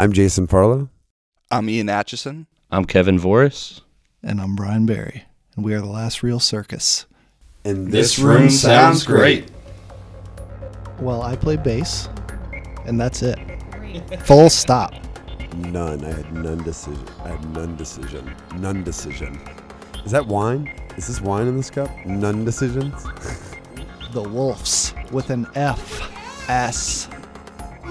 I'm Jason Farlow. I'm Ian Atchison. I'm Kevin Voris. And I'm Brian Barry. And we are the last real circus. And This room sounds great. Well, I play bass, and that's it. Full stop. None. I had none decision. I had none decision. None decision. Is that wine? Is this wine in this cup? None decisions. The Wolves with an F. S.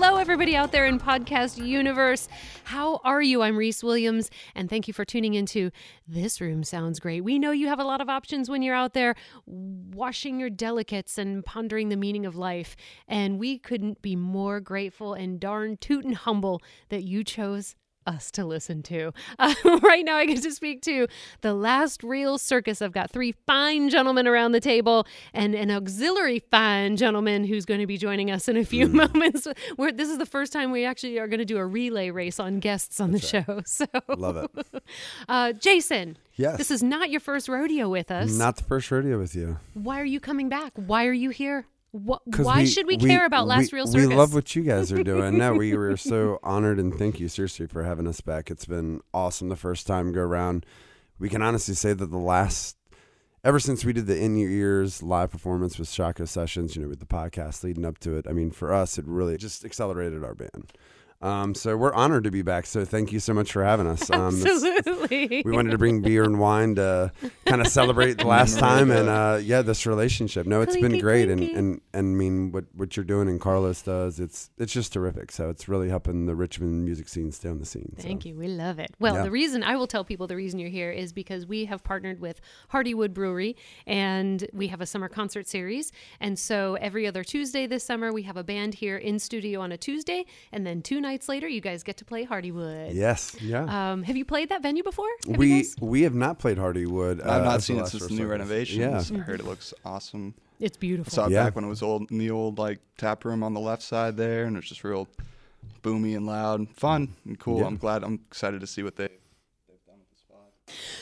Hello, everybody out there in podcast universe. How are you? I'm Reese Williams, and thank you for tuning into This Room Sounds Great. We know you have a lot of options when you're out there washing your delicates and pondering the meaning of life, and we couldn't be more grateful and darn tootin' humble that you chose us to listen to. Uh, right now, I get to speak to the last real circus. I've got three fine gentlemen around the table and an auxiliary fine gentleman who's going to be joining us in a few moments. Where this is the first time we actually are going to do a relay race on guests on the show. So Love it. uh, Jason. Yes. This is not your first rodeo with us. Not the first rodeo with you. Why are you coming back? Why are you here? What, why should we, care about Last we, Real Circus? We love what you guys are doing. no, we were so honored and thank you seriously for having us back. It's been awesome the first time go around. We can honestly say that the last ever since we did the in your ears live performance with Shaka Sessions, you know, with the podcast leading up to it. I mean, for us, it really just accelerated our band. Um, so we're honored to be back. So thank you so much for having us. Um, Absolutely. we wanted to bring beer and wine to kind of celebrate the last time and uh, yeah, this relationship. No, it's been great, and, and and I mean what what you're doing and Carlos does, it's it's just terrific. So it's really helping the Richmond music scene stay on the scene. so. Thank you. We love it. Well, Yeah. the reason I will tell people the reason you're here is because we have partnered with Hardywood Brewery and we have a summer concert series. And so every other Tuesday this summer, we have a band here in studio on a Tuesday. And then two nights later, you guys get to play Hardywood. Yes, yeah. Um, have you played that venue before? Have we we have not played Hardywood. I've uh, not seen it last since the new Circus. renovations. Yeah, I heard it looks awesome. It's I beautiful. saw it Yeah. back when it was old in the old like tap room on the left side there, and it's just real boomy and loud, fun and cool. Yeah. I'm glad. I'm excited to see what they.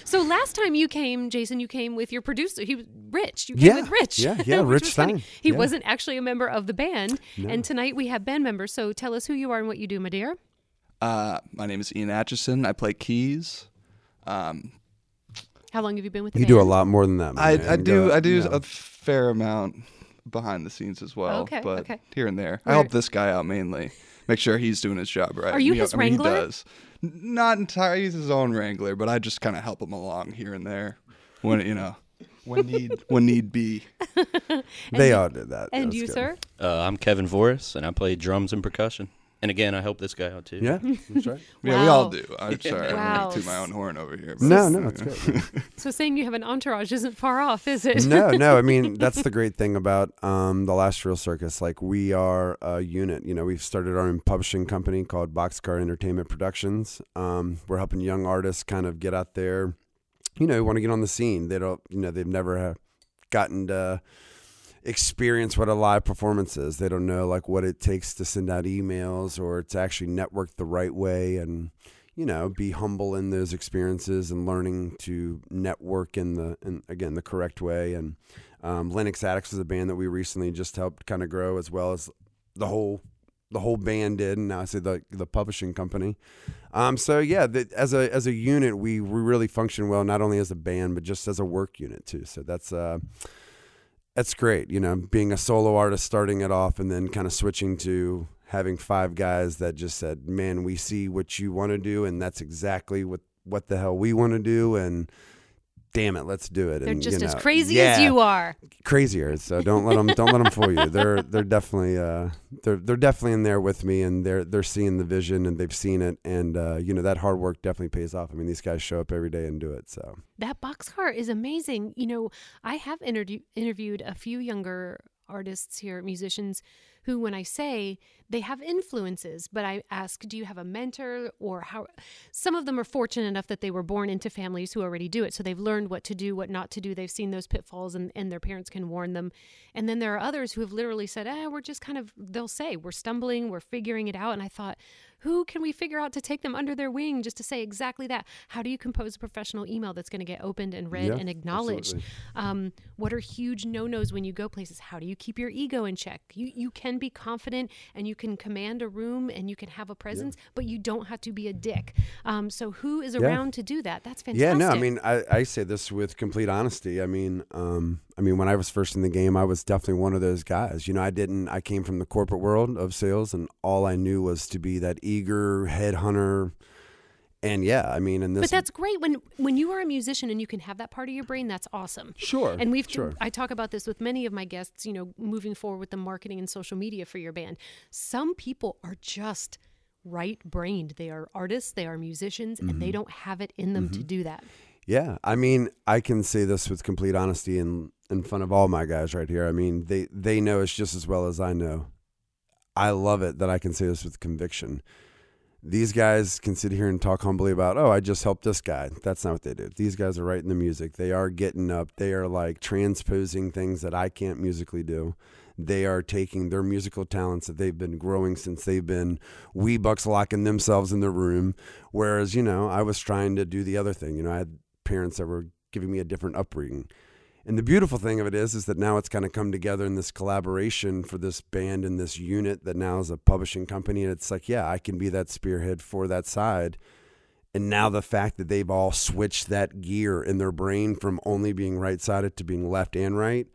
So last time you came, Jason, you came with your producer. He was Rich. You came Yeah. with Rich. Yeah, yeah, Rich funny. Stein. He Yeah. wasn't actually a member of the band. No. And tonight we have band members. So tell us who you are and what you do, my dear. Uh, my name is Ian Atchison. I play keys. Um, How long have you been with the you band? do a lot more than that. my I. I do Go- I do you know. a fair amount behind the scenes as well. Okay, but okay. here and there, I help this guy out mainly. Make sure he's doing his job right. Are you know, his I mean, wrangler? He does. N- Not entirely. He's his own wrangler, but I just kind of help him along here and there when you know when need when need be. They all did that. And That's you, good. sir? Uh, I'm Kevin Voris, and I play drums and percussion. And again, I help this guy out too. Yeah, that's right. Yeah, we all do. I'm sorry, Wow. I'm to my own horn over here. but- No, no, it's good. So saying you have an entourage isn't far off, is it? no, no. I mean, that's the great thing about um, the Last Real Circus. Like, we are a unit. You know, we've started our own publishing company called Boxcar Entertainment Productions. Um, we're helping young artists kind of get out there. You know, want to get on the scene. They don't. You know, they've never have gotten to experience what a live performance is. They don't know like what it takes to send out emails or to actually network the right way and you know be humble in those experiences and learning to network in the in, again the correct way. And um, Lennox Attic is a band that we recently just helped kind of grow as well as the whole the whole band did and now I say the the publishing company. Um, so yeah the, as a as a unit we, we really function well not only as a band but just as a work unit too. So that's uh that's great you know being a solo artist starting it off and then kind of switching to having five guys that just said man we see what you want to do and that's exactly what what the hell we want to do and damn it let's do it They're and, just you as know, crazy as you are. crazier so don't let them don't let them fool you they're they're definitely uh they're they're definitely in there with me and they're they're seeing the vision and they've seen it and uh you know that hard work definitely pays off i mean these guys show up every day and do it so That boxcar is amazing. You know, I have interview- interviewed a few younger artists here, musicians, who, when I say they have influences, but I ask, do you have a mentor or how? Some of them are fortunate enough that they were born into families who already do it. So they've learned what to do, what not to do. They've seen those pitfalls and, and their parents can warn them. And then there are others who have literally said, eh, we're just kind of, they'll say, we're stumbling, we're figuring it out. And I thought, who can we figure out to take them under their wing just to say exactly that? How do you compose a professional email that's going to get opened and read Yeah, and acknowledged? Um, what are huge no nos when you go places? How do you keep your ego in check? You you can be confident and you can command a room and you can have a presence, but you don't have to be a dick. Um, so who is Yeah. around to do that? That's fantastic. Yeah, no, I mean, I, I say this with complete honesty. I mean, um, I mean, when I was first in the game, I was definitely one of those guys. You know, I didn't. I came from the corporate world of sales, and all I knew was to be that eager headhunter. And yeah, I mean, and this. But that's great when when you are a musician and you can have that part of your brain. That's awesome. sure. And we've sure. I talk about this with many of my guests, you know, moving forward with the marketing and social media for your band. Some people are just right brained. They are artists, they are musicians, and Mm-hmm. they don't have it in them to do that. Yeah, I mean, I can say this with complete honesty in in front of all my guys right here. I mean, they they know it's just as well as I know. I love it that I can say this with conviction. These guys can sit here and talk humbly about, oh, I just helped this guy. That's not what they do. These guys are writing the music. They are getting up. They are like transposing things that I can't musically do. They are taking their musical talents that they've been growing since they've been wee bucks locking themselves in the room. Whereas, you know, I was trying to do the other thing. You know, I had parents that were giving me a different upbringing. And the beautiful thing of it is, is that now it's kind of come together in this collaboration for this band and this unit that now is a publishing company. And it's like, yeah, I can be that spearhead for that side. And now the fact that they've all switched that gear in their brain from only being right sided to being left and right.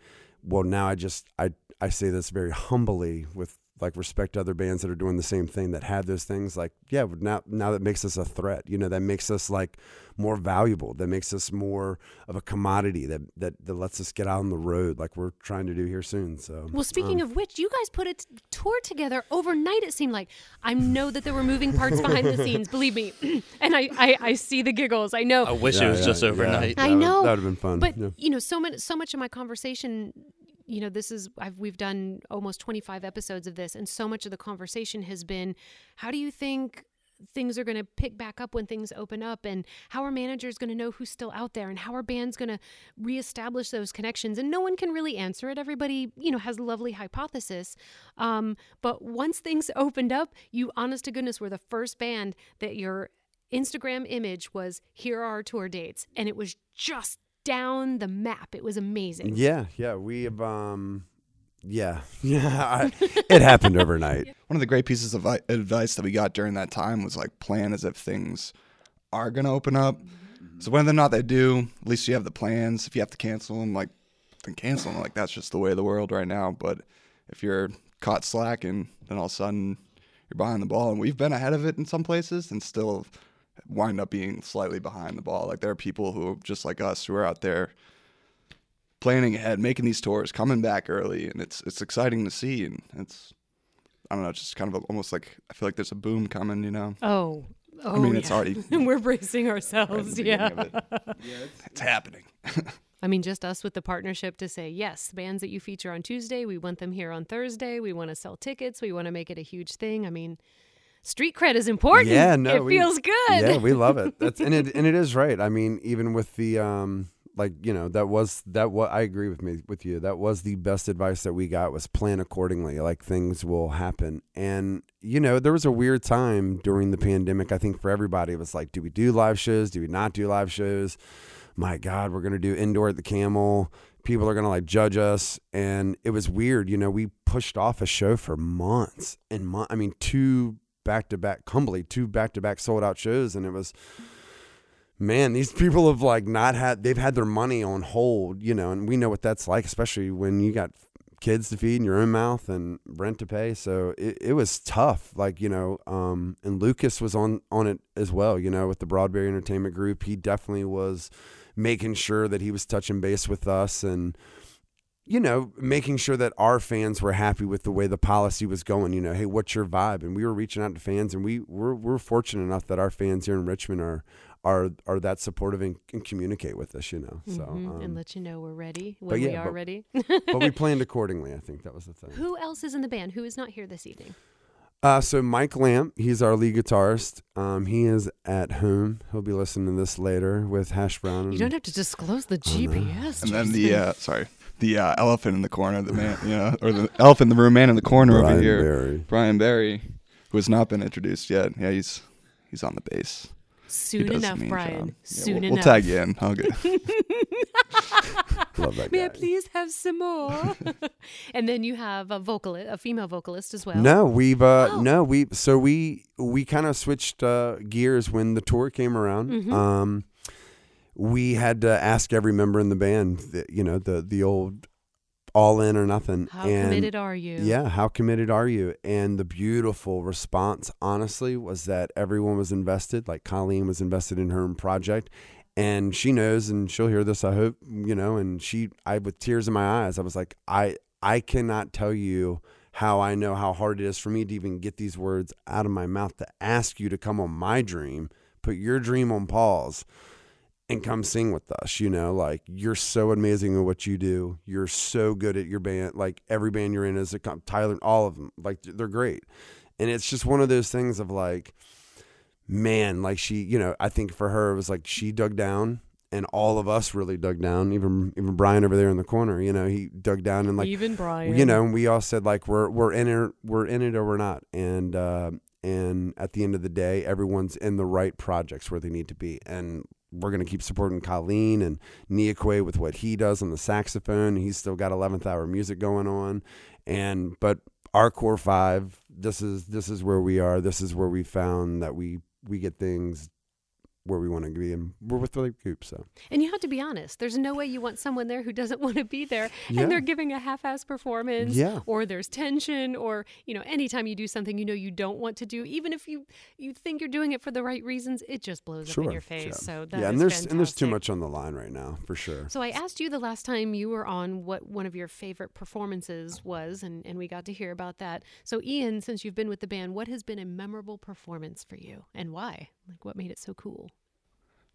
Well, now I just, I, I say this very humbly with like respect other bands that are doing the same thing that have those things like yeah now now that makes us a threat you know that makes us like more valuable that makes us more of a commodity that that, that lets us get out on the road like we're trying to do here soon so Well, speaking um, of which, you guys put a t- tour together overnight. It seemed like I know that there were moving parts behind the scenes. Believe me, and I, I, I see the giggles. I know. I wish Yeah, it was yeah, just yeah. overnight. I know. that would have been fun But yeah. you know, so much, so much of my conversation, you know, this is I've we've done almost twenty five episodes of this, and so much of the conversation has been, how do you think? Things are going to pick back up when things open up, and how are managers going to know who's still out there, and how are bands going to reestablish those connections? And no one can really answer it. Everybody, you know, has a lovely hypothesis. Um, but once things opened up, you, honest to goodness, were the first band that your Instagram image was here are our tour dates, and it was just down the map. It was amazing. yeah yeah we have um yeah yeah I, it happened overnight One of the great pieces of advice that we got during that time was like plan as if things are going to open up. So whether or not they do, at least you have the plans. If you have to cancel them, like then cancel them. Like that's just the way of the world right now. But if you're caught slacking, then all of a sudden you're behind the ball. And we've been ahead of it in some places and still wind up being slightly behind the ball. Like there are people who just like us who are out there planning ahead, making these tours, coming back early, and it's it's exciting to see. And it's I don't know, it's just kind of a, almost like I feel like there's a boom coming. You know, Oh, oh I mean, oh, it's yeah. already We're bracing right at ourselves. the yeah. beginning of it. it's happening. I mean, just us with the partnership to say, yes, bands that you feature on Tuesday, we want them here on Thursday. We want to sell tickets. We want to make it a huge thing. I mean, street cred is important. Yeah, no, it we- feels good. Yeah, we love it. That's and it and it is right. I mean, even with the um like, you know, that was that what I agree with me with you. That was the best advice that we got was plan accordingly. Like things will happen. And you know, there was a weird time during the pandemic, I think for everybody. It was like, do we do live shows? Do we not do live shows? My God, we're gonna do indoor at the camel. People are gonna like judge us. And it was weird, you know, we pushed off a show for months and months. I mean, two back to back, humbly, two back to back sold out shows, and it was, man, these people have like not had, they've had their money on hold, you know, and we know what that's like, especially when you got kids to feed in your own mouth and rent to pay. So it, it was tough, like you know, um, and Lucas was on on it as well, you know, with the Broadberry Entertainment Group. He definitely was making sure that he was touching base with us and you know, making sure that our fans were happy with the way the policy was going. You know, hey, what's your vibe? And we were reaching out to fans, and we we're, we're fortunate enough that our fans here in Richmond are are are that supportive and, and communicate with us. You know, so Mhm, and um, let you know we're ready when we are but- ready. but we planned accordingly. I think that was the thing. Who else is in the band? Who is not here this evening? Uh, so Mike Lamp, he's our lead guitarist. Um, he is at home. He'll be listening to this later with Hash Brown. And, You don't have to disclose the GPS. And then the Jason. uh, sorry, the uh, elephant in the corner, the man, you know, or the elephant in the room, man in the corner over here, Barry. Brian Barry, who has not been introduced yet. Yeah, he's he's on the bass. Soon enough, Brian. job. Yeah, Soon we'll, enough. We'll tag you in. I'll get. Love that guy. May. I please have some more? and then you have a vocalist, a female vocalist as well. No, we've uh Oh. no, we so we we kind of switched uh gears when the tour came around. Mhm. Um we had to ask every member in the band, the, you know, the the old all in or nothing. How and committed are you? Yeah, how committed are you? And the beautiful response, honestly, was that everyone was invested. Like Colleen was invested in her own project, and she knows, and she'll hear this. I hope you know. And she, I, with tears in my eyes, I was like, I, I cannot tell you how I know how hard it is for me to even get these words out of my mouth to ask you to come on my dream, put your dream on pause and come sing with us. You know, like you're so amazing at what you do. You're so good at your band. Like every band you're in is a com- Tyler, all of them. Like they're great, and it's just one of those things of like, man, like she, you know, I think for her it was like she dug down. And all of us really dug down. Even even Brian over there in the corner, you know, he dug down and like Even Brian. you know, and we all said like we're we're in it, we're in it or we're not, and uh, and at the end of the day, everyone's in the right projects where they need to be, and we're gonna keep supporting Colleen and Niakwe with what he does on the saxophone. He's still got eleventh hour music going on, and but our core five, this is this is where we are. This is where we found that we we get things where we want to be, and we're with the group. So And you have to be honest. There's no way you want someone there who doesn't want to be there Yeah. and they're giving a half-ass performance Yeah. or there's tension or, you know, anytime you do something you know you don't want to do, even if you you think you're doing it for the right reasons, it just blows up in your face. yeah. So that yeah, and there's and there's too much on the line right now for sure. So I asked you the last time you were on what one of your favorite performances was, and, and we got to hear about that. So Ian, since you've been with the band, what has been a memorable performance for you, and why? Like, what made it so cool?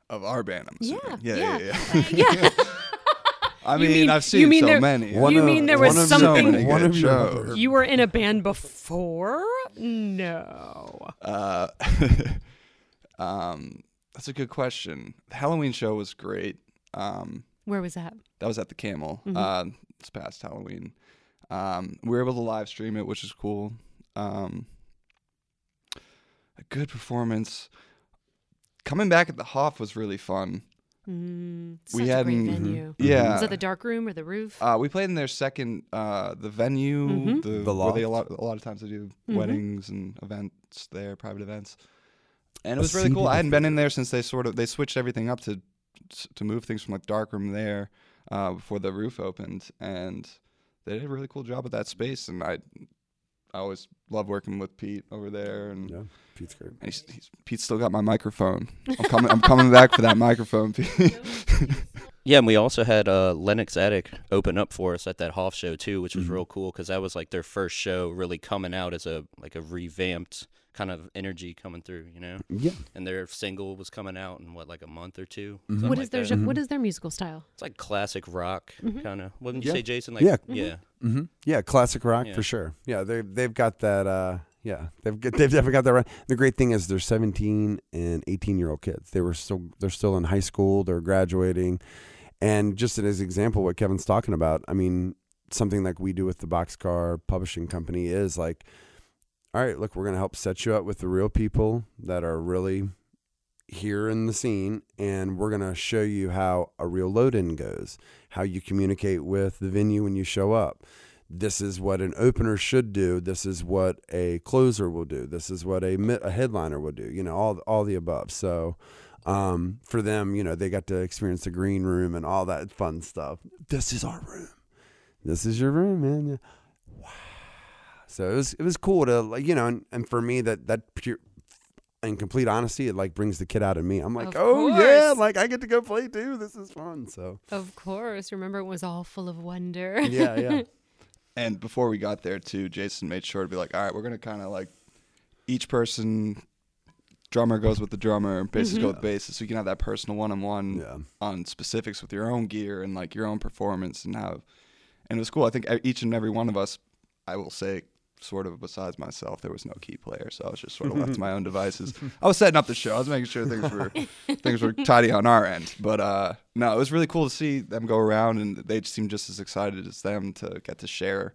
of our band. I'm Yeah, assuming. yeah, yeah. yeah, yeah. yeah, I mean, mean- I've you seen mean so there- many. One You of- mean there was one of so something- many one of your shows. you were in a band before? No. Uh, um, that's a good question. The Halloween show was great. Um, Where was that? that was at the Camel. Mhm. Uh, this past Halloween. Um, we were able to live stream it, which is cool. Um, a good performance. Coming back at the Hoff was really fun. Mm, such we a had great mhm. venue. Yeah. Was it the dark room or the roof? Uh, we played in their second, uh, the venue, Mhm. the, The where they a lot, a lot of times they do Mhm. weddings and events there, private events, and it A was really cool. I hadn't been in there since they sort of they switched everything up to to move things from like dark room there uh, before the roof opened, and they did a really cool job with that space. And I, I always love working with Pete over there, and, Yeah, Pete's great. and he's, he's, Pete's still got my microphone. I'm coming, I'm coming back for that microphone, Pete. Yeah, and we also had uh, Lennox Attic open up for us at that Hoff show too, which was Mhm. real cool because that was like their first show really coming out as a like a revamped kind of energy coming through, you know. Yeah, And their single was coming out in what like a month or 2 Mhm. something What like their that. gen- Mhm. what is their musical style? It's like classic rock Mhm. kind of. Wouldn't Yeah. you say, Jason? Like, Yeah. yeah. hmm yeah, classic rock Yeah. for sure. Yeah, they they've got that. Uh, yeah, they've got, they've definitely got that. Right. The great thing is they're 17 and 18 year old kids. They were still they're still in high school. They're graduating, and just as an example, what Kevin's talking about. I mean, something like we do with the Boxcar Publishing Company is like, all right, look, we're gonna help set you up with the real people that are really here in the scene and we're going to show you how a real load in goes how you communicate with the venue when you show up. This is what an opener should do. This is what a closer will do. This is what a, a headliner will do you know all all the above. So um, for them you know they got to experience the green room and all that fun stuff. This is our room. This is your room man so it was it was cool to like you know and, and for me that that pure in complete honesty, it like brings the kid out of me. I'm like, Of oh yeah, like I get to go play too. This is fun. So Of course. Remember, it was all full of wonder. yeah, yeah, And before we got there too, Jason made sure to be like, all right, we're gonna kind of like each person. Drummer goes with the drummer, bassist go mm-hmm. with bassist, so you can have that personal one-on-one yeah. on specifics with your own gear and like your own performance and how. And it was cool. I think e- each and every one of us, I will say, sort of besides myself, there was no key player, so I was just sort of left to my own devices. I was setting up the show. I was making sure things were things were tidy on our end. But uh, no, it was really cool to see them go around, and they seemed just as excited as them to get to share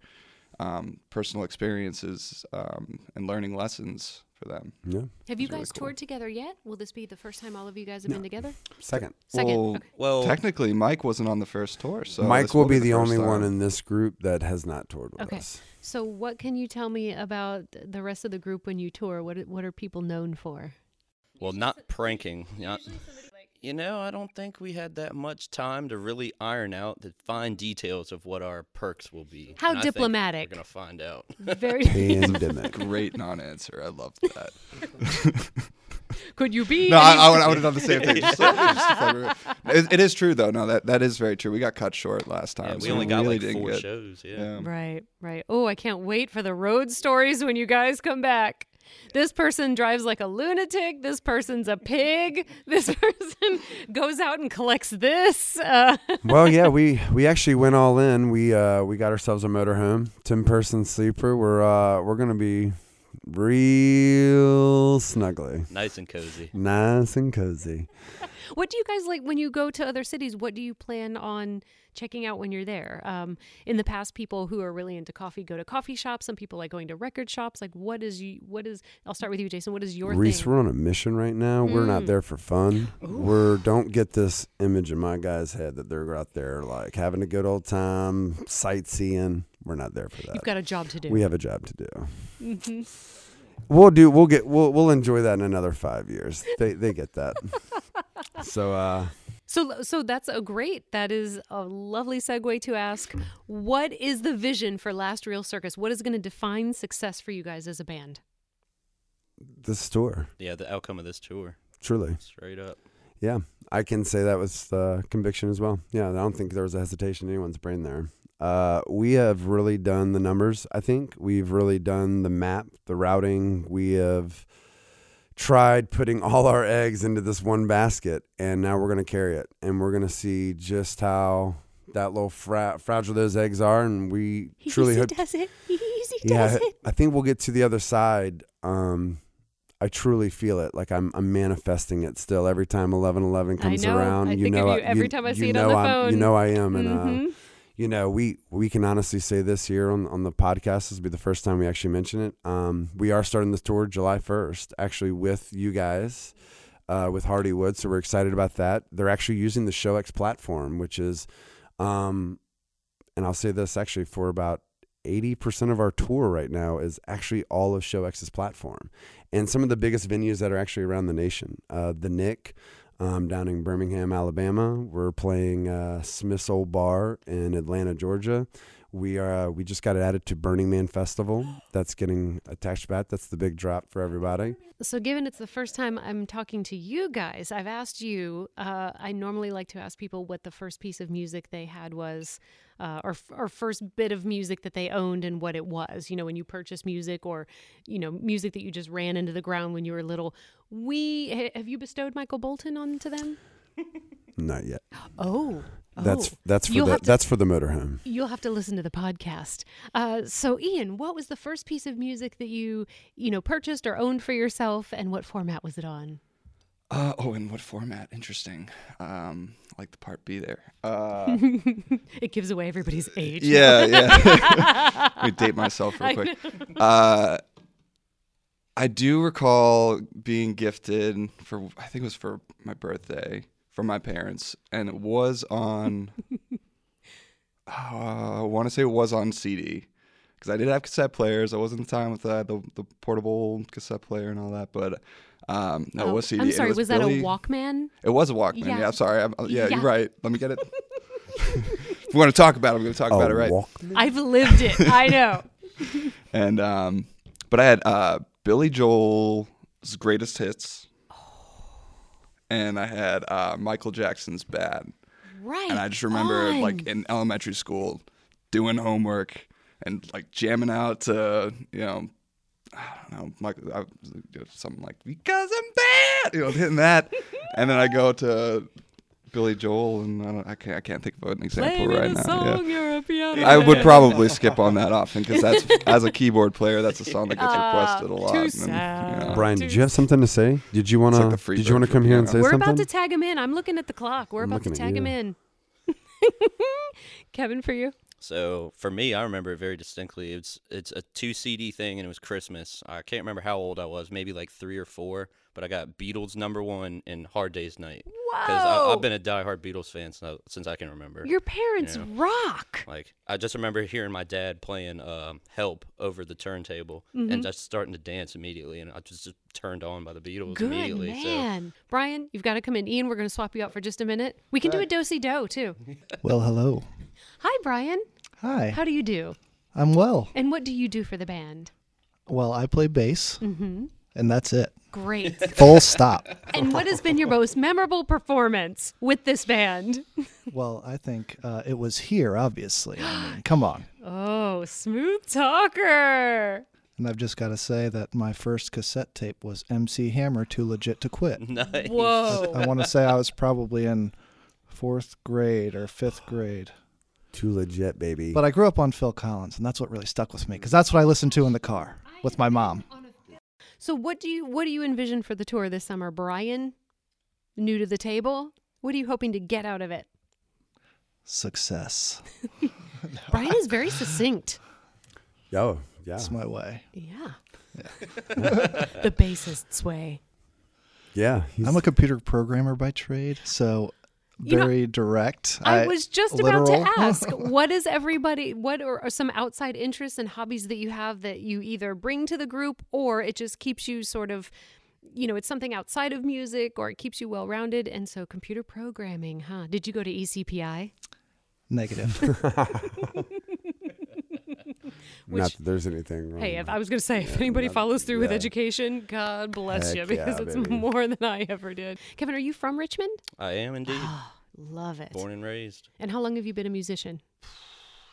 um, personal experiences um, and learning lessons for them. Yeah, Have you It's really guys cool. toured together yet? Will this be the first time all of you guys have been together? second. Second. Well, okay. Well, Technically, Mike wasn't on the first tour, so Mike this will be the, the, first only one in this group that has not toured with Okay. us. So, what can you tell me about the rest of the group when you tour? What what are people known for? well, not pranking. Not, you know, I don't think we had that much time to really iron out the fine details of what our perks will be. How And I think diplomatic. We're gonna find out. Very. Pandemic. Great non-answer. I love that. Could you be? no, I, I, would, I would have done the same thing. Just, just it. It- it is true though. No, that that is very true. We got cut short last time. Yeah, we so only got really like didn't four get- shows. Yeah. Yeah. Right, right. Oh, I can't wait for the road stories when you guys come back. This person drives like a lunatic. This person's a pig. This person goes out and collects this. Uh, well, yeah, we we actually went all in. We uh we got ourselves a motorhome, ten person sleeper. We're uh we're gonna be real snuggly, Nice and cozy. nice and cozy. what do you guys like when you go to other cities? What do you plan on checking out when you're there? Um, in the past, people who are really into coffee go to coffee shops. Some people like going to record shops. Like, what is you? What is? I'll start with you, Jason. What is your Reese, thing? we're on a mission right now. We're not Mm. there for fun. We're don't get this image in my guy's head that they're out there like having a good old time sightseeing. We're not there for that. You've got a job to do. we have a job to do. Mhm. We'll do. We'll get. We'll we'll enjoy that in another five years. They they get that. so uh, So, so that's a great. That is a lovely segue to ask, what is the vision for Last Real Circus? What is going to define success for you guys as a band? this tour, Yeah, the outcome of this tour, truly, straight up. yeah, I can say that with uh, conviction as well. Yeah, I don't think there was a hesitation in anyone's brain there. Uh, we have really done the numbers. I think we've really done the map, the routing. We have tried putting all our eggs into this one basket, and now we're going to carry it, and we're going to see just how that little fra- fragile those eggs are, and we truly hope. does it. Easy yeah, does it. I think we'll get to the other side. Um, I truly feel it. Like I'm, I'm manifesting it still. Every time eleven eleven I comes know. around, I you think of know, you every time I see it on the I'm- You know, I am, and uh, Mhm. You know, we we can honestly say this here on on the podcast. This will be the first time we actually mention it. Um, we are starting this tour July first, actually with you guys, uh, with Hardywood. So we're excited about that. They're actually using the ShowX platform, which is, um, and I'll say this actually for about. 80% of our tour right now is actually all of ShowX's platform. And some of the biggest venues that are actually around the nation. Uh, the Nick um, down in Birmingham, Alabama. We're playing uh, Smith's Olde Bar in Atlanta, Georgia. We are uh, we just got it added to Burning Man Festival. That's getting attached to that. That's the big drop for everybody. So, given it's the first time I'm talking to you guys, I've asked you. Uh, I normally like to ask people what the first piece of music they had was, uh, or or first bit of music that they owned and what it was. You know, when you purchased music, or you know, music that you just ran into the ground when you were little. We have you bestowed Michael Bolton onto them? Not yet. Oh, oh. that's for You'll the to- that's for the motorhome. You'll have to listen to the podcast. Uh, so, Ian, what was the first piece of music that you, you know, purchased or owned for yourself, and what format was it on? Uh, oh, in what format? Interesting. Um, I like the part B there. Uh, it gives away everybody's age. yeah, yeah. Let me date myself real I quick. Uh, I do recall being gifted for I think it was for my birthday from my parents, and it was on. uh, I want to say it was on CD because I did have cassette players. I was in the time with uh, the the portable cassette player and all that, but um, no, it Oh, was CD. I'm sorry, was, that Billy- a Walkman? It was a Walkman. Yeah. Yeah, I'm sorry. I'm, yeah, Yeah. you're right. Let me get it. if we want to talk about it, I'm going to talk about it right. Walkman? I've lived it. I know. And um, but I had uh, Billy Joel's greatest hits, and I had uh, Michael Jackson's Bad. Right. And I just remember on. like in elementary school doing homework and like jamming out to you know. I don't know, Michael, I, something like "Because I'm bad," you know, hitting that, and then I go to Billy Joel, and I, don't, I can't, I can't think of an example Play right the now. yeah. song, you're a piano I would probably skip on that often because that's as a keyboard player, that's a song that gets Ah, requested a lot. too and, sad. you know. Brian, did you have something to say? Did you want like to? the did you want to come here and say We're something? about to tag him in. I'm looking at the clock. We're I'm about to tag him in. Kevin, for you? So for me, I remember it very distinctly. It's it's a two CD thing, and it was Christmas. I can't remember how old I was, maybe like three or four. But I got Beatles number one and Hard Day's Night because I've been a diehard Beatles fan since, since I can remember. Your parents Yeah. rock. Like I just remember hearing my dad playing um, "Help" over the turntable Mm-hmm. and just starting to dance immediately, and I was just turned on by the Beatles Good immediately. So. Brian, you've got to come in. Ian, we're going to swap you out for just a minute. We can do a do do too. Well, hello. Hi, Brian. Hi. How do you do? I'm well. And what do you do for the band? Well, I play bass, Mm-hmm. And that's it. Great. Full stop. and what has been your most memorable performance with this band? Well, I think uh, it was here, obviously. I mean, come on. Oh, smooth talker. And I've just got to say that my first cassette tape was MC Hammer Too Legit to Quit. nice. Whoa. I want to say I was probably in fourth grade or fifth grade. Too legit, baby. But I grew up on Phil Collins, and that's what really stuck with me because that's what I listened to in the car with my mom. So what do you what do you envision for the tour this summer, Brian? New to the table? What are you hoping to get out of it? Success. Brian is very succinct. oh, yeah. That's my way. Yeah. the bassist's way. Yeah. I'm a computer programmer by trade, so You know, very direct. I, uh, was just about to ask, what is everybody, what are, are some outside interests and hobbies that you have that you either bring to the group or it just keeps you sort of, you know, it's something outside of music or it keeps you well rounded. And so computer programming, huh? Did you go to ECPI? Negative. Not that there's anything wrong. Hey, if I was going to say, if anybody not- follows through with education, God bless Heck you because yeah, it's baby. more than I ever did. Kevin, are you from Richmond? I am indeed ah, Love it. born and raised. And how long have you been a musician?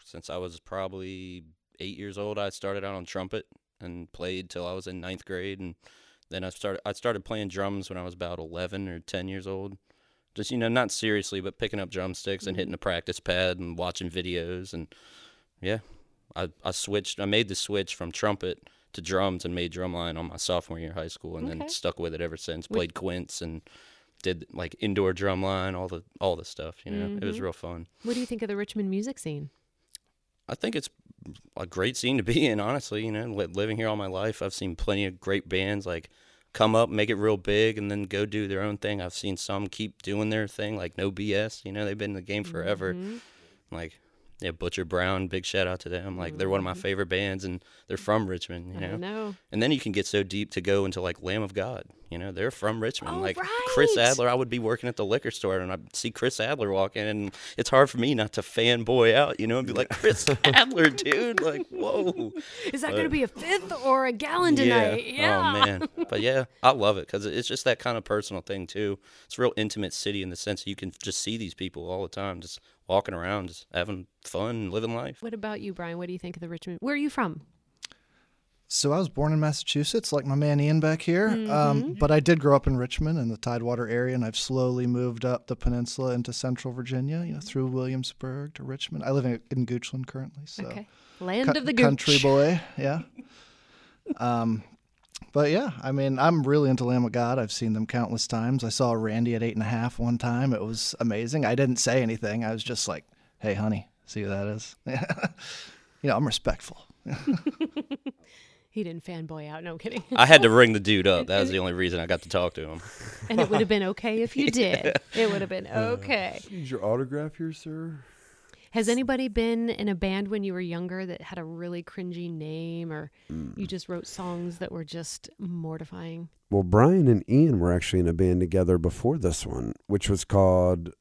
Since I was probably eight years old, I started out on trumpet and played till I was in ninth grade, and then I started I started playing drums when I was about eleven or ten years old. Just you know, not seriously, but picking up drumsticks and mm-hmm. hitting the practice pad and watching videos, and yeah, I I switched. I made the switch from trumpet to drums and made drumline on my sophomore year of high school, and Okay. then stuck with it ever since. Played quints and did like indoor drumline, all the all the stuff. You know, it was Mhm. real fun. What do you think of the Richmond music scene? I think it's a great scene to be in, honestly. You know, living here all my life, I've seen plenty of great bands like come up, make it real big, and then go do their own thing. I've seen some keep doing their thing, like No BS. You know, they've been in the game forever. Mhm. Like, yeah, Butcher Brown, big shout out to them. Like, they're one of my mm-hmm. favorite bands, and they're from Richmond. You I know, know. and then you can get so deep to go into like Lamb of God. You know, they're from Richmond. Oh, like Chris. Adler, I would be working at the liquor store and I'd see Chris Adler walk in, and it's hard for me not to fanboy out, you know, and be like, Chris Adler, dude, like, whoa. Is that going to be a fifth or a gallon tonight? Oh, yeah. Oh man. But yeah, I love it because it's just that kind of personal thing too. It's a real intimate city in the sense that you can just see these people all the time, just walking around, just having fun, living life. What about you, Brian? What do you think of the Richmond? Where are you from? So I was born in Massachusetts, like my man Ian back here. Um, but I did grow up in Richmond in the Tidewater area, and I've slowly moved up the peninsula into Central Virginia. You know, through Williamsburg to Richmond. I live in, in Goochland currently, so okay. Land co- of the gooch. country boy. Yeah. um, but yeah, I mean, I'm really into Lamb of God. I've seen them countless times. I saw Randy at eight and a half one time. It was amazing. I didn't say anything. I was just like, "Hey, honey, see who that is?" you know, I'm respectful. He didn't fanboy out. No, I'm kidding. I had to ring the dude up. That was the only reason I got to talk to him. and it would have been okay if you did. It would have been uh, okay. Is your autograph here, sir? Has anybody been in a band when you were younger that had a really cringy name or you just wrote songs that were just mortifying? Well, Brian and Ian were actually in a band together before this one, which was called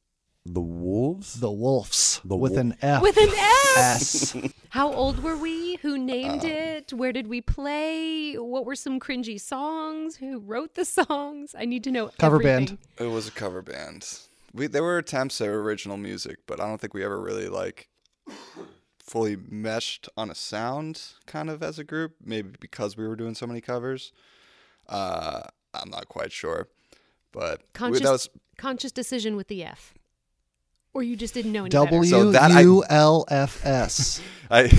The Wolves. The Wolves The with Wol- an F. With an F! S. How old were we? Who named Um, it? Where did we play? What were some cringy songs? Who wrote the songs? I need to know. Cover band. It was a cover band. We there were attempts at original music, but I don't think we ever really like fully meshed on a sound kind of as a group. Maybe because we were doing so many covers. Uh, I'm not quite sure, but we, Conscious, that was conscious decision with the F. Or you just didn't know any better. W So that I- U L F S. I.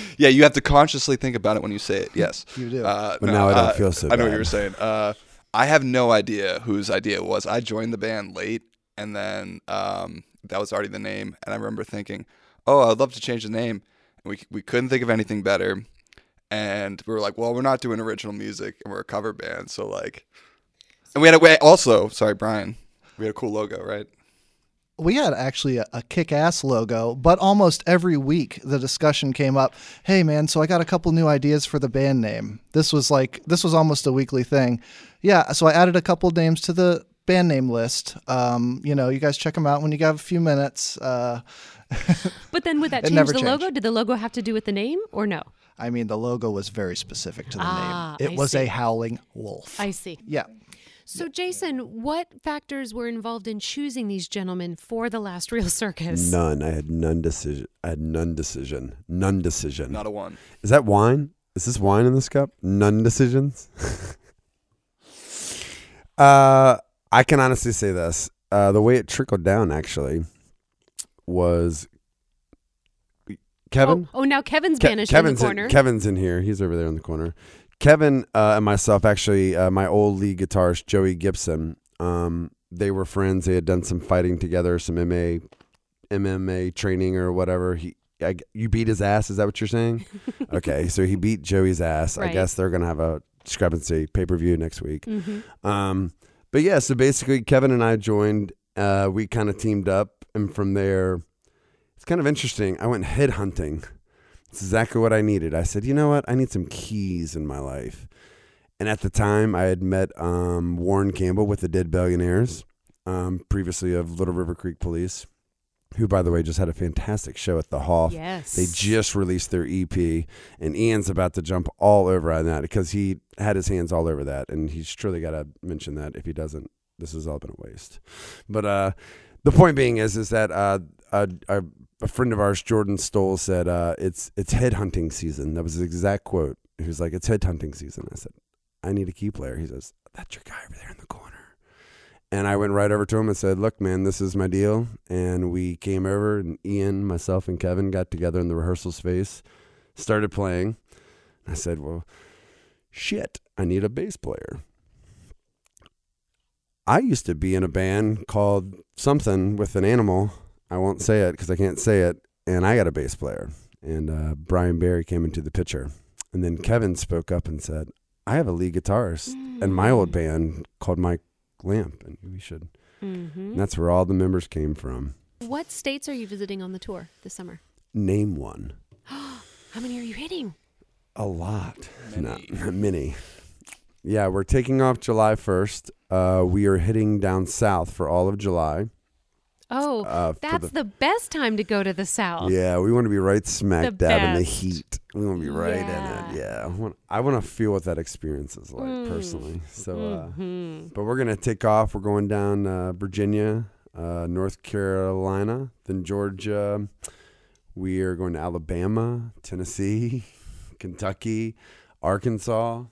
yeah, you have to consciously think about it when you say it. Yes, You do. Uh, But no, now I don't uh, feel so I know what you were saying. Uh, I have no idea whose idea it was. I joined the band late, and then um, that was already the name. And I remember thinking, "Oh, I'd love to change the name," and we we couldn't think of anything better. And we were like, "Well, we're not doing original music, and we're a cover band, so like." And we had a way also. Sorry, Brian. We had a cool logo, right? we had actually a, a kick-ass logo but almost every week the discussion came up hey man so i got a couple new ideas for the band name this was like this was almost a weekly thing yeah so i added a couple names to the band name list um, you know you guys check them out when you have a few minutes uh, But then would that change never the logo? Did the logo have to do with the name or no? i mean the logo was very specific to the Ah, name it I was see. a howling wolf I see. yeah So, Jason, what factors were involved in choosing these gentlemen for the last real circus? None. I had none decision. I had none decision. None decision. Not a one. Is that wine? Is this wine in this cup? None decisions. uh, I can honestly say this: uh, the way it trickled down actually was Kevin. Oh, oh, now Kevin's Ke- banished Kevin's in the corner. Kevin's in here. He's over there in the corner. Kevin uh, and myself, actually, uh, my old lead guitarist Joey Gibson. Um, they were friends. They had done some fighting together, some MMA, MMA training or whatever. He, I, you beat his ass. Is that what you're saying? okay, so he beat Joey's ass. I guess they're gonna have a discrepancy pay per view next week. hmm Um, but yeah, so basically, Kevin and I joined. Uh, we kind of teamed up, and from there, it's kind of interesting. I went head hunting. It's exactly what I needed. I said, you know what? I need some keys in my life. And at the time, I had met um, Warren Campbell with the Dead Billionaires, um, previously of Little River Creek Police, who, by the way, just had a fantastic show at the Hall. Yes. They just released their EP, and Ian's about to jump all over on that because he had his hands all over that, and he's truly got to mention that. If he doesn't, this has all been a waste. But uh, the point being is, is that uh, a, a, a friend of ours, Jordan Stoll, said uh, it's it's head hunting season. That was his exact quote. He was like, "It's head hunting season." I said, "I need a key player." He says, "That's your guy over there in the corner." And I went right over to him and said, "Look, man, this is my deal." And we came over, and Ian, myself, and Kevin got together in the rehearsal space, started playing. I said, "Well, shit, I need a bass player." I used to be in a band called something with an animal. I won't say it because I can't say it. And I got a bass player, and uh, Brian Barry came into the picture, and then Kevin spoke up and said, "I have a lead guitarist in my old band called Mike Lamp, and we should." hmm And that's where all the members came from. What states are you visiting on the tour this summer? Name one. How many are you hitting? A lot. Many. No, many. Yeah, we're taking off July 1st. Uh, we are hitting down south for all of July. Oh, Uh, that's the- the, best time to go to the south. Yeah, we want to be right smack The dab in the heat. We want to be right Yeah. in it. Yeah, I want, I want to feel what that experience is like Mm. personally. So, uh, Mhm. but we're gonna take off. We're going down uh, Virginia, uh, North Carolina, then Georgia. We are going to Alabama, Tennessee, Kentucky, Arkansas.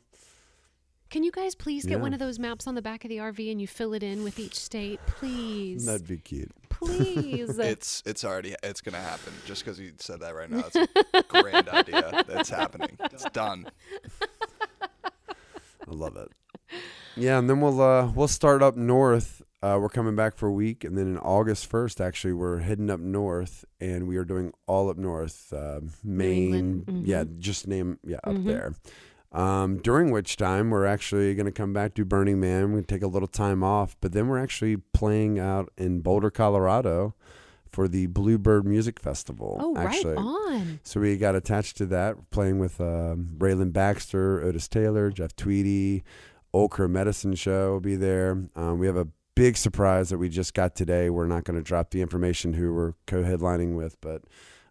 Can you guys please get Yeah. one of those maps on the back of the RV and you fill it in with each state, please? That'd be cute. Please. It's it's already it's gonna happen. Just because you said that right now, it's a grand idea. It's happening. It's done. I love it. Yeah, and then we'll uh, we'll start up north. Uh, we're coming back for a week, and then in August first, actually, we're heading up north, and we are doing all up north, uh, Maine. England, Yeah, just name yeah up Mhm. there. Um, during which time we're actually going to come back to Burning Man. We're going to take a little time off, but then we're actually playing out in Boulder, Colorado, for the Bluebird Music Festival. oh, actually. right on. So we got attached to that, playing with um, Rayland Baxter, Otis Taylor, Jeff Tweedy, Old Crow Medicine Show will be there. Um, we have a big surprise that we just got today. We're not going to drop the information who we're co-headlining with, but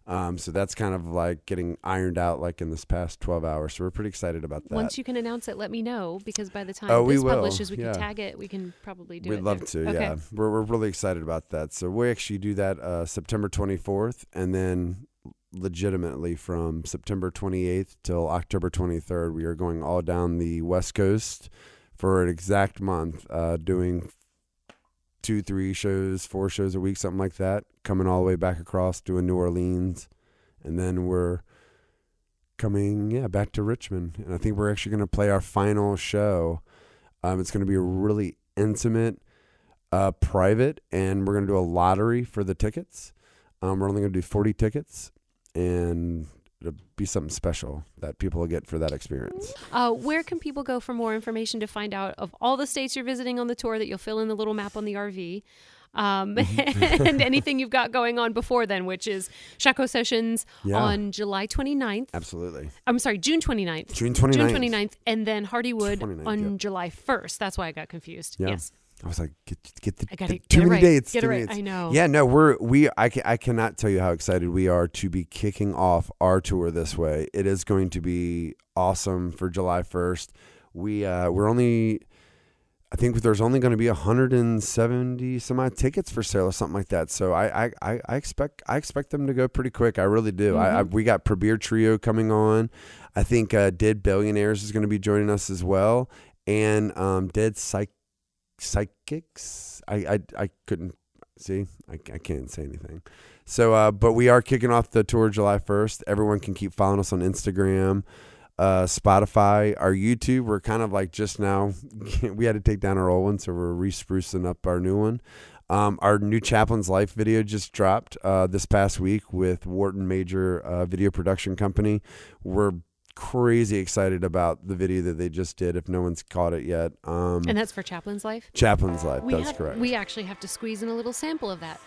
um, so that's kind of like getting ironed out like in this past 12 hours. So we're pretty excited about that. Once you can announce it, let me know because by the time Oh, we this will, publishes, we yeah. can tag it. We can probably do it. We'd love there. to, Okay. yeah. We're, we're really excited about that. So we actually do that uh, September 24th, and then legitimately from September 28th till October 23rd, we are going all down the West Coast for an exact month, uh, doing two, three shows, four shows a week, something like that. Coming all the way back across, doing New Orleans, and then we're coming, yeah, back to Richmond. And I think we're actually going to play our final show. Um, it's going to be a really intimate, uh, private, and we're going to do a lottery for the tickets. Um, we're only going to do 40 tickets, and it'll be something special that people will get for that experience. Uh, where can people go for more information to find out of all the states you're visiting on the tour that you'll fill in the little map on the RV? Um, and anything you've got going on before then, which is Chaco Sessions Yeah. on July 29th. Absolutely. I'm sorry, June 29th. June 29th. June 29th, and then Hardywood 29th, on yep. July 1st. That's why I got confused. Yeah. Yes. I was like, get, get the gotta get- too many right. dates. Get too many right. dates. I know. Yeah, no, we're we I, ca- I cannot tell you how excited we are to be kicking off our tour this way. It is going to be awesome for July 1st. We uh we're only I think there's only going to be 170 some odd tickets for sale or something like that. So I I, I, expect I expect them to go pretty quick. I really do. I, I we got Prabir Trio coming on. I think uh, Dead Billionaires is going to be joining us as well, and um, Dead Psych Psychics. I I, I couldn't see. I, I can't say anything. So, uh, but we are kicking off the tour July 1st. Everyone can keep following us on Instagram, uh, Spotify, our YouTube. We're kind of like just now, we had to take down our old one, so we're re sprucing up our new one. Um, our new Chaplain's Life video just dropped uh, this past week with Wharton Major uh, Video Production Company. We're crazy excited about the video that they just did. If no one's caught it yet, um, And that's for Chaplin's Life. Chaplain's Life. We that's had- correct. We actually have to squeeze in a little sample of that.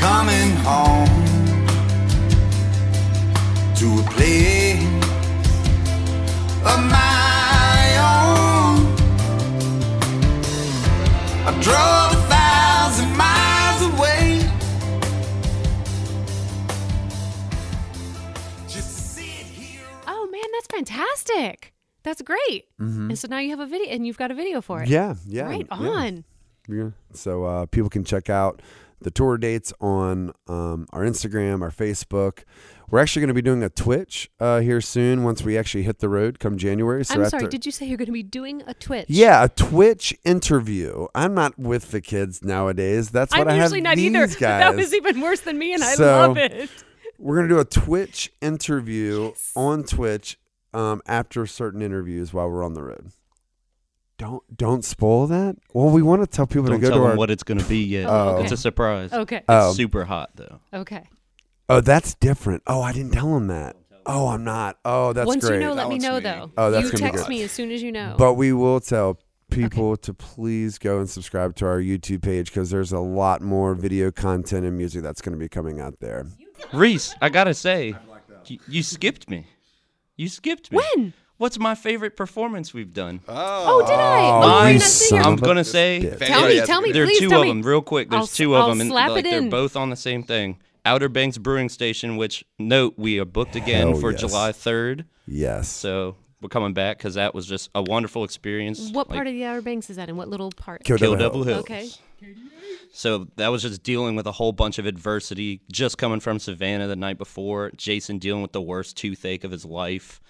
Coming home to a place of my own. I drove a thousand miles away just sit here. Oh man, that's fantastic. That's great. And so now you have a video, and you've got a video for it. Mm-hmm. yeah, yeah. Right yeah. on. Yeah. So uh, people can check out the tour dates on um, our Instagram, our Facebook. We're actually going to be doing a Twitch uh, here soon once we actually hit the road come January. So I'm after, sorry. Did you say you're going to be doing a Twitch? yeah, a Twitch interview. I'm not with the kids nowadays. That's what I'm I have usually not either. guys. That was even worse than me, and I So- love it. We're gonna do a Twitch interview on Twitch um, after certain interviews while we're on the road. Don't don't spoil that. Well, we want to tell people Don't to go tell to them our. what it's going to be yet. Oh, It's a surprise. Okay. Oh. It's super hot though. Okay. oh, that's different. Oh, I didn't tell them that. Oh, I'm not. Oh, that's Once great. you know, let That me one's know me. though. Oh, that's you gonna be text good. me as soon as you know. But we will tell people to please go and subscribe to our YouTube page because there's a lot more video content and music that's going to be coming out there. Reese, I gotta say, you, you skipped me. You skipped me. when? What's my favorite performance we've done? Oh, oh did I? Oh, Oh, you you're not singer. son I'm gonna say bitch. Tell me, tell me, there are please two tell of me. them. Real quick, there's I'll two of I'll them, and slap like it they're in. both on the same thing. Outer Banks Brewing Station, which note we are booked again Hell for yes. July 3rd. Yes. So we're coming back because that was just a wonderful experience. What Like, part of the Outer Banks is that in? What little part? Kill Kill Devil Devil Hill. Hills. Okay. So that was just dealing with a whole bunch of adversity, just coming from Savannah the night before, Jason dealing with the worst toothache of his life,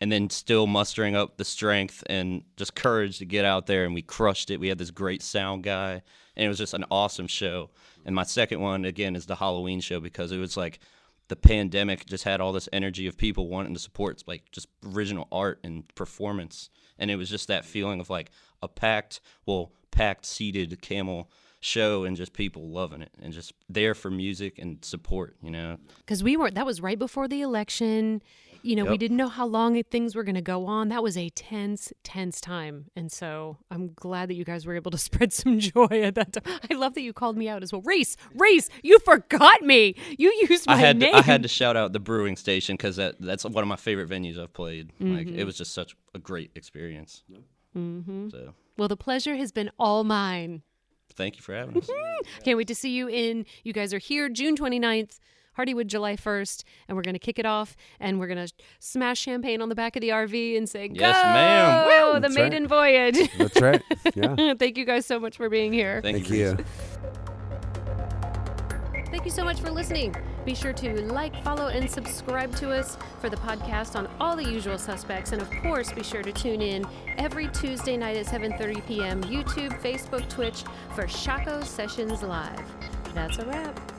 and then still mustering up the strength and just courage to get out there. And we crushed it. We had this great sound guy, and it was just an awesome show. And my second one, again, is the Halloween show because it was like the pandemic just had all this energy of people wanting to support like just original art and performance. And it was just that feeling of like a packed, well, packed, seated camel show and just people loving it and just there for music and support, you know. Because we were. That was right before the election. you know, we didn't know how long things were going to go on. That was a tense, tense time. And so I'm glad that you guys were able to spread some joy at that time. I love that you called me out as well. Race, race, you forgot me. You used my I had name. to, I had to shout out the brewing station because that that's one of my favorite venues I've played. Like Mm-hmm. it was just such a great experience. Mm-hmm. So well, the pleasure has been all mine. Thank you for having us. Mm-hmm. Can't wait to see you in. You guys are here June 29th, Hardywood July 1st, and we're going to kick it off and we're going to smash champagne on the back of the RV and say, Yes, Go! ma'am. The That's right. maiden voyage. That's right. Yeah. Thank you guys so much for being here. Thank, Thank you. you. Thank you so much for listening. Be sure to like, follow, and subscribe to us for the podcast on all the usual suspects. And of course, be sure to tune in every Tuesday night at 7.30 p.m. YouTube, Facebook, Twitch for Shaco Sessions Live. That's a wrap.